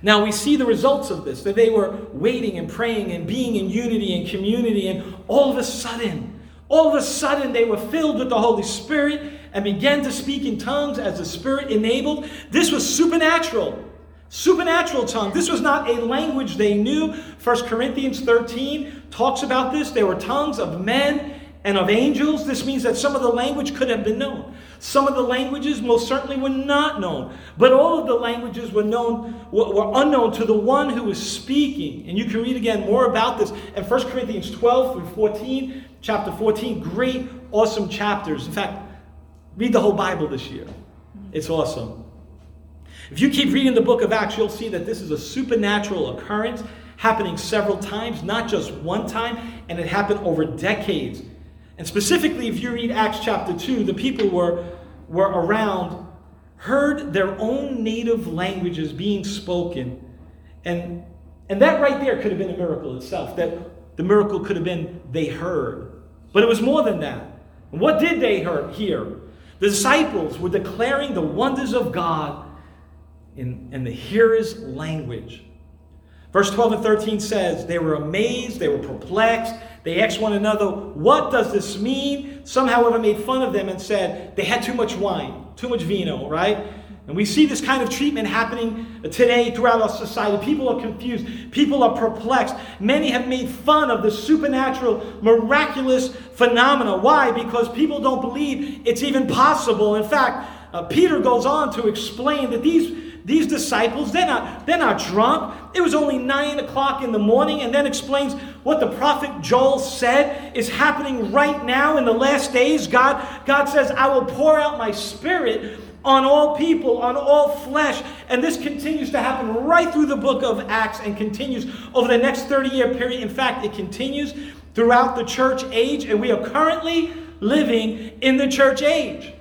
Now we see the results of this that they were waiting and praying and being in unity and community, and all of a sudden, all of a sudden they were filled with the Holy Spirit and began to speak in tongues as the Spirit enabled. This was supernatural. Supernatural tongue. This was not a language they knew. 1 Corinthians 13 talks about this. There were tongues of men and of angels. This means that some of the language could have been known. Some of the languages most certainly were not known, but all of the languages were known were unknown to the one who was speaking. And you can read again more about this in 1 Corinthians 12 through 14, chapter 14. Great, awesome chapters. In fact, read the whole Bible this year. It's awesome. If you keep reading the book of Acts, you'll see that this is a supernatural occurrence happening several times, not just one time, and it happened over decades. And specifically, if you read Acts chapter 2, the people were, were around, heard their own native languages being spoken. And, and that right there could have been a miracle itself. That the miracle could have been they heard. But it was more than that. What did they hear? The disciples were declaring the wonders of God in, in the hearer's language. Verse 12 and 13 says, They were amazed, they were perplexed, they asked one another, What does this mean? Some, however, made fun of them and said they had too much wine, too much vino, right? And we see this kind of treatment happening today throughout our society. People are confused, people are perplexed. Many have made fun of the supernatural, miraculous phenomena. Why? Because people don't believe it's even possible. In fact, uh, Peter goes on to explain that these these disciples, they're not, they're not drunk. It was only nine o'clock in the morning, and then explains what the prophet Joel said is happening right now in the last days. God, God says, I will pour out my spirit on all people, on all flesh. And this continues to happen right through the book of Acts and continues over the next 30 year period. In fact, it continues throughout the church age, and we are currently living in the church age.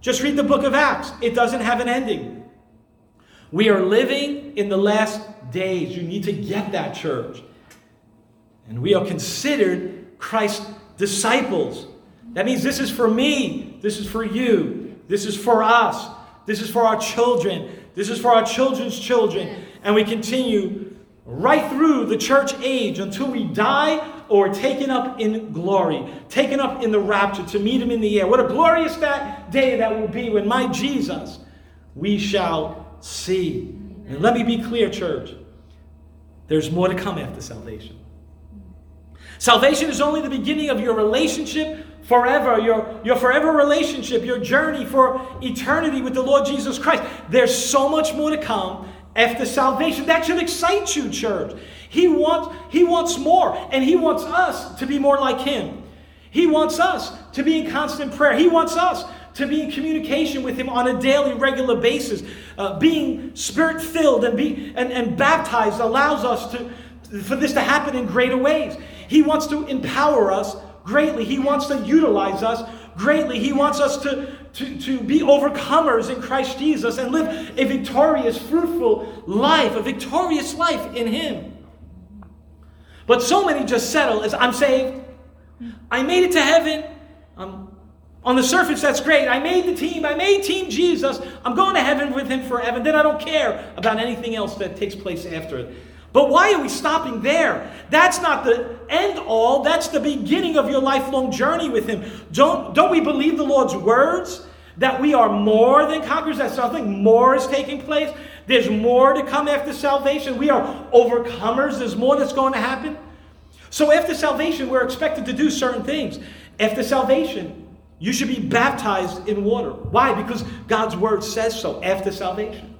Just read the book of Acts, it doesn't have an ending. We are living in the last days. You need to get that, church. And we are considered Christ's disciples. That means this is for me, this is for you, this is for us, this is for our children, this is for our children's children. And we continue right through the church age until we die or taken up in glory, taken up in the rapture to meet him in the air. What a glorious that day that will be when my Jesus we shall see. And let me be clear, church. There's more to come after salvation. Salvation is only the beginning of your relationship forever, your, your forever relationship, your journey for eternity with the Lord Jesus Christ. There's so much more to come after salvation. That should excite you, church. He wants, he wants more, and He wants us to be more like Him. He wants us to be in constant prayer. He wants us to be in communication with Him on a daily, regular basis. Uh, being spirit filled and, be, and, and baptized allows us to, for this to happen in greater ways. He wants to empower us greatly, He wants to utilize us greatly. He wants us to, to, to be overcomers in Christ Jesus and live a victorious, fruitful life, a victorious life in Him. But so many just settle as I'm saved. I made it to heaven. On the surface, that's great. I made the team. I made Team Jesus. I'm going to heaven with him forever. Then I don't care about anything else that takes place after it. But why are we stopping there? That's not the end all. That's the beginning of your lifelong journey with him. Don't, don't we believe the Lord's words? That we are more than conquerors, that something more is taking place. There's more to come after salvation. We are overcomers. There's more that's going to happen. So after salvation, we're expected to do certain things. After salvation, you should be baptized in water. Why? Because God's word says so after salvation.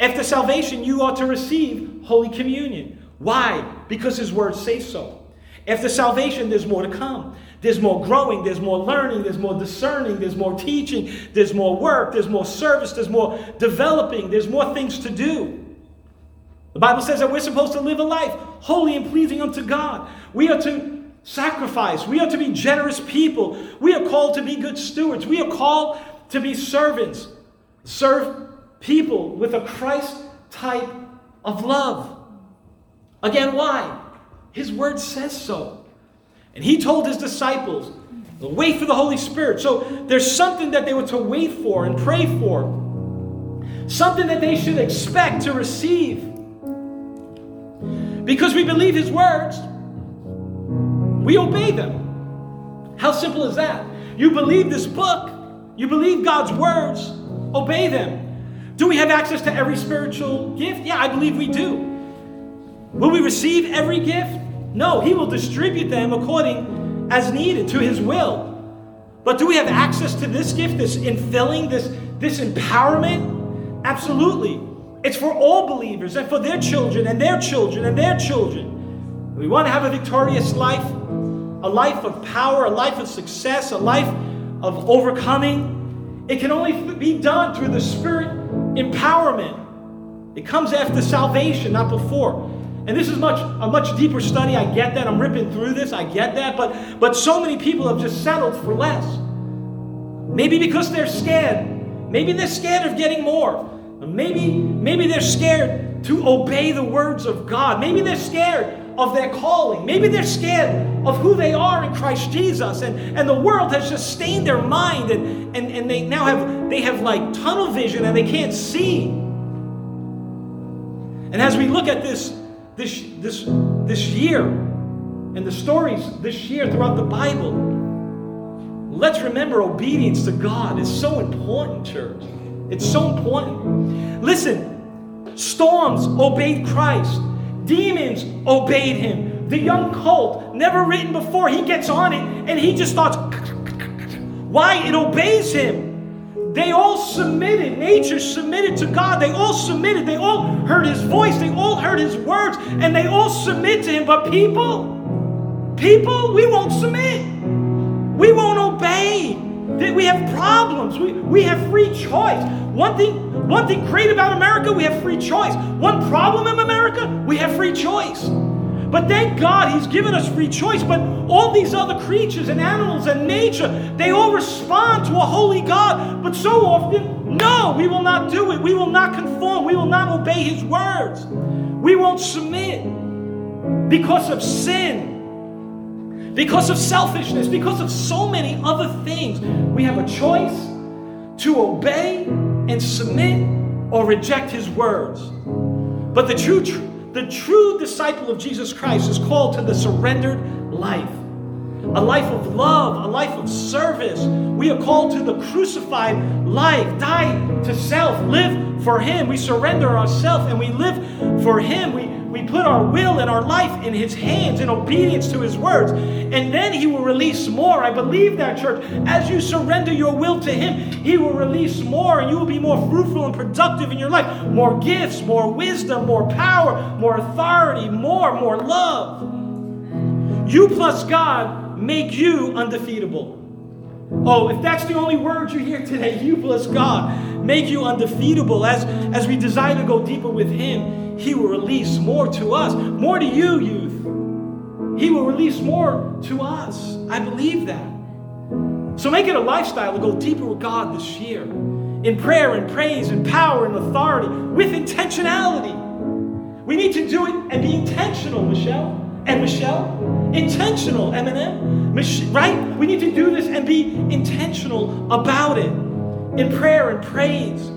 After salvation, you ought to receive Holy Communion. Why? Because His word says so. After salvation, there's more to come. There's more growing, there's more learning, there's more discerning, there's more teaching, there's more work, there's more service, there's more developing, there's more things to do. The Bible says that we're supposed to live a life holy and pleasing unto God. We are to sacrifice. We are to be generous people. We are called to be good stewards. We are called to be servants. Serve people with a Christ type of love. Again, why? His word says so. And he told his disciples, wait for the Holy Spirit. So there's something that they were to wait for and pray for, something that they should expect to receive. Because we believe his words, we obey them. How simple is that? You believe this book, you believe God's words, obey them. Do we have access to every spiritual gift? Yeah, I believe we do. Will we receive every gift? No, He will distribute them according as needed to His will. But do we have access to this gift, this infilling, this, this empowerment? Absolutely. It's for all believers and for their children and their children and their children. We want to have a victorious life, a life of power, a life of success, a life of overcoming. It can only be done through the Spirit empowerment. It comes after salvation, not before. And this is much a much deeper study. I get that. I'm ripping through this. I get that. But but so many people have just settled for less. Maybe because they're scared. Maybe they're scared of getting more. Maybe maybe they're scared to obey the words of God. Maybe they're scared of their calling. Maybe they're scared of who they are in Christ Jesus. And, and the world has just stained their mind and, and, and they now have they have like tunnel vision and they can't see. And as we look at this this this this year and the stories this year throughout the Bible, let's remember obedience to God is so important, church. It's so important. Listen, storms obeyed Christ. Demons obeyed him. The young colt, never written before, he gets on it and he just starts. Why? It obeys him. They all submitted. Nature submitted to God. They all submitted. They all heard his voice. They all heard his words. And they all submit to him. But people, people, we won't submit. We won't obey. We have problems. We, we have free choice. One thing, one thing great about America, we have free choice. One problem in America, we have free choice. But thank God He's given us free choice. But all these other creatures and animals and nature, they all respond to a holy God. But so often, no, we will not do it. We will not conform. We will not obey His words. We won't submit because of sin, because of selfishness, because of so many other things. We have a choice to obey and submit or reject his words. But the true, the true disciple of Jesus Christ is called to the surrendered life. A life of love, a life of service. We are called to the crucified life, die to self, live for Him. We surrender ourselves and we live for Him. We, we put our will and our life in His hands in obedience to His words. And then He will release more. I believe that, church. As you surrender your will to Him, He will release more and you will be more fruitful and productive in your life. More gifts, more wisdom, more power, more authority, more, more love. You plus God make you undefeatable. Oh, if that's the only word you hear today, you plus God make you undefeatable. As, as we desire to go deeper with Him, he will release more to us, more to you, youth. He will release more to us. I believe that. So make it a lifestyle to go deeper with God this year in prayer and praise and power and authority with intentionality. We need to do it and be intentional, Michelle. And Michelle, intentional, Eminem, Mich- right? We need to do this and be intentional about it in prayer and praise.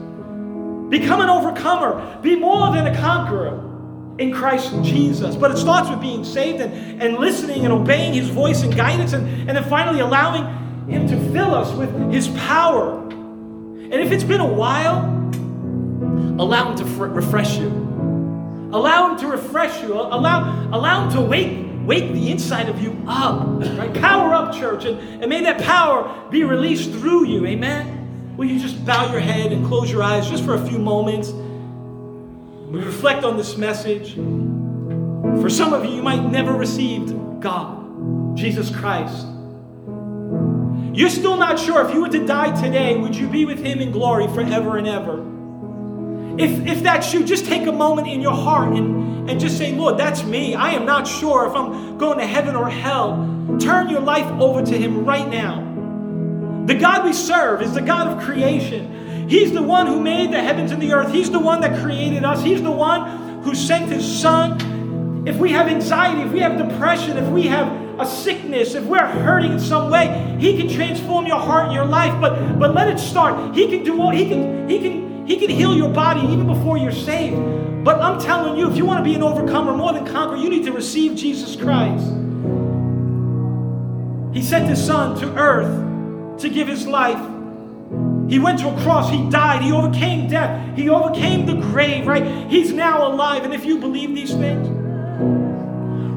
Become an overcomer. Be more than a conqueror in Christ Jesus. But it starts with being saved and, and listening and obeying His voice and guidance, and, and then finally allowing Him to fill us with His power. And if it's been a while, allow Him to fr- refresh you. Allow Him to refresh you. Allow, allow Him to wake, wake the inside of you up. Right? Power up, church. And, and may that power be released through you. Amen. Will you just bow your head and close your eyes just for a few moments? We reflect on this message. For some of you, you might never received God, Jesus Christ. You're still not sure if you were to die today, would you be with Him in glory forever and ever? If, if that's you, just take a moment in your heart and, and just say, Lord, that's me. I am not sure if I'm going to heaven or hell. Turn your life over to Him right now. The God we serve is the God of creation. He's the one who made the heavens and the earth. He's the one that created us. He's the one who sent His Son. If we have anxiety, if we have depression, if we have a sickness, if we're hurting in some way, He can transform your heart and your life. But but let it start. He can do all. He can He can he can heal your body even before you're saved. But I'm telling you, if you want to be an overcomer, more than conqueror, you need to receive Jesus Christ. He sent his son to earth to give his life. He went to a cross, he died, he overcame death, he overcame the grave, right? He's now alive. And if you believe these things,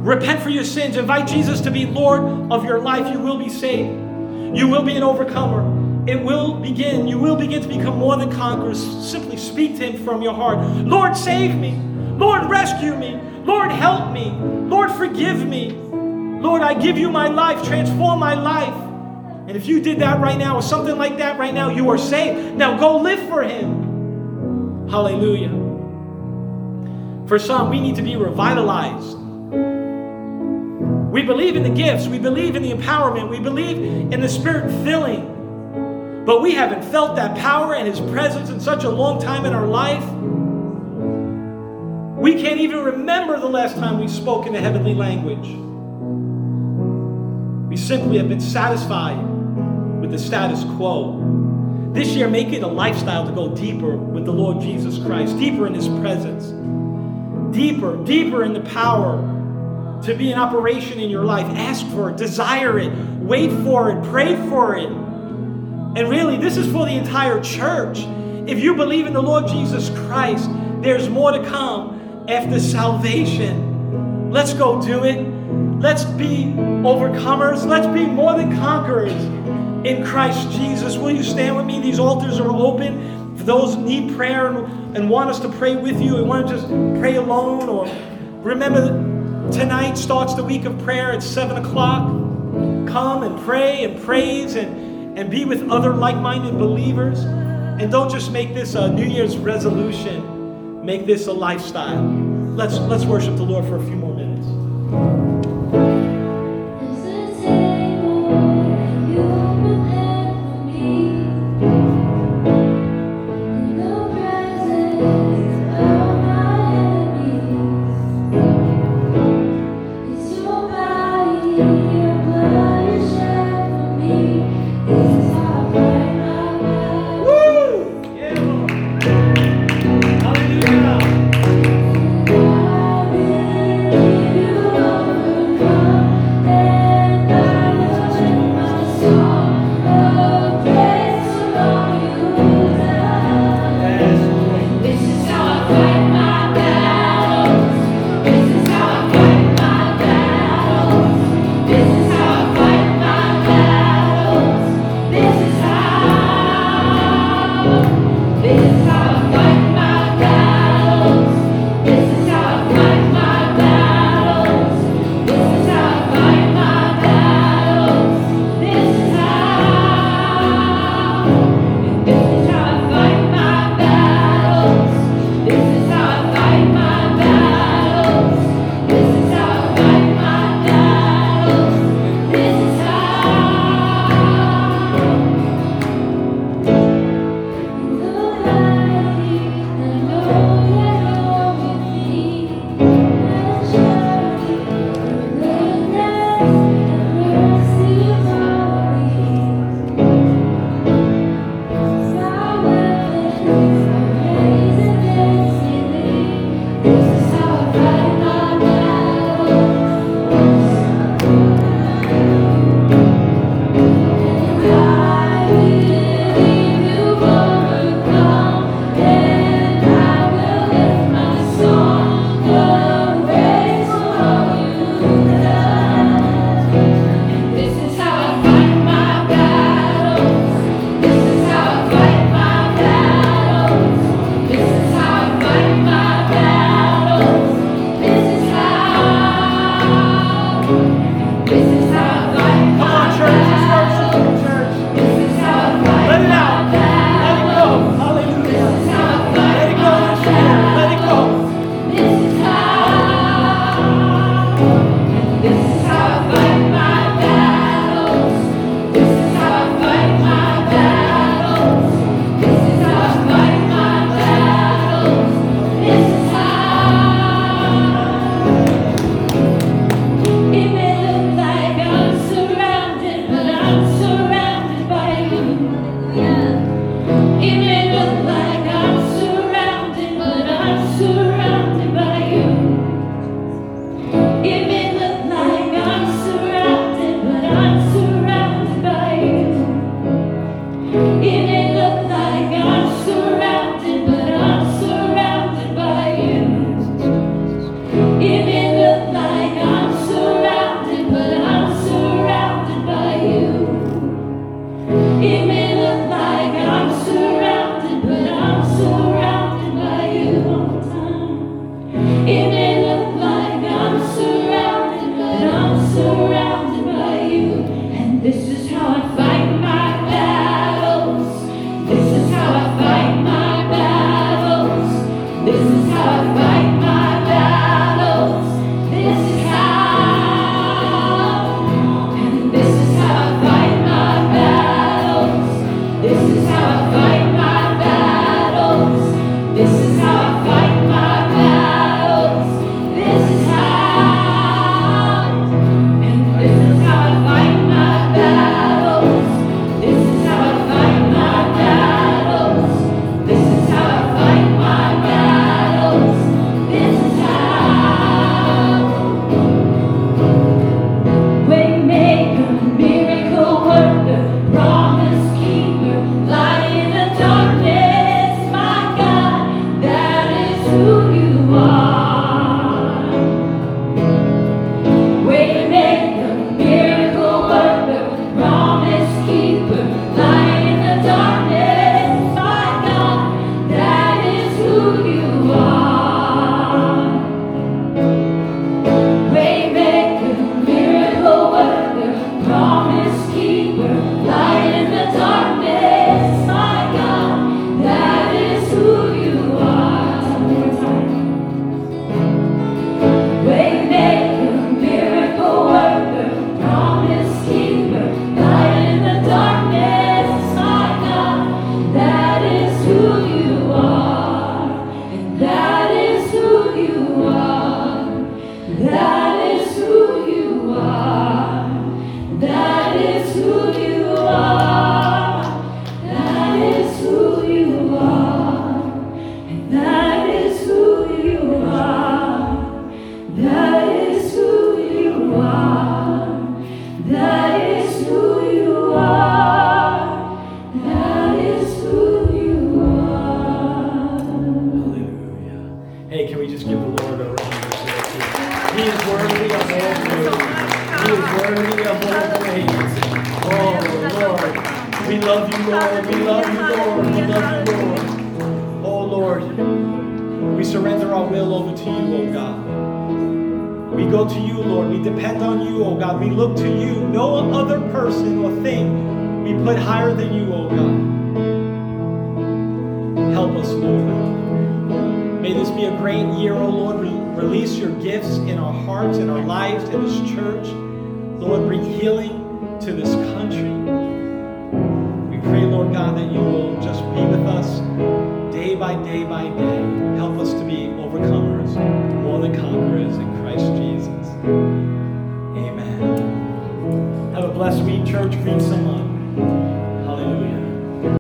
repent for your sins, invite Jesus to be Lord of your life, you will be saved. You will be an overcomer it will begin. You will begin to become more than conquerors. Simply speak to Him from your heart. Lord, save me. Lord, rescue me. Lord, help me. Lord, forgive me. Lord, I give you my life. Transform my life. And if you did that right now, or something like that right now, you are saved. Now go live for Him. Hallelujah. For some, we need to be revitalized. We believe in the gifts, we believe in the empowerment, we believe in the spirit filling. But we haven't felt that power and His presence in such a long time in our life. We can't even remember the last time we spoke in the heavenly language. We simply have been satisfied with the status quo. This year, make it a lifestyle to go deeper with the Lord Jesus Christ, deeper in His presence, deeper, deeper in the power to be in operation in your life. Ask for it, desire it, wait for it, pray for it. And really, this is for the entire church. If you believe in the Lord Jesus Christ, there's more to come after salvation. Let's go do it. Let's be overcomers. Let's be more than conquerors in Christ Jesus. Will you stand with me? These altars are open. For those who need prayer and want us to pray with you and want to just pray alone, or remember tonight starts the week of prayer at 7 o'clock. Come and pray and praise and and be with other like minded believers. And don't just make this a New Year's resolution, make this a lifestyle. Let's, let's worship the Lord for a few more minutes.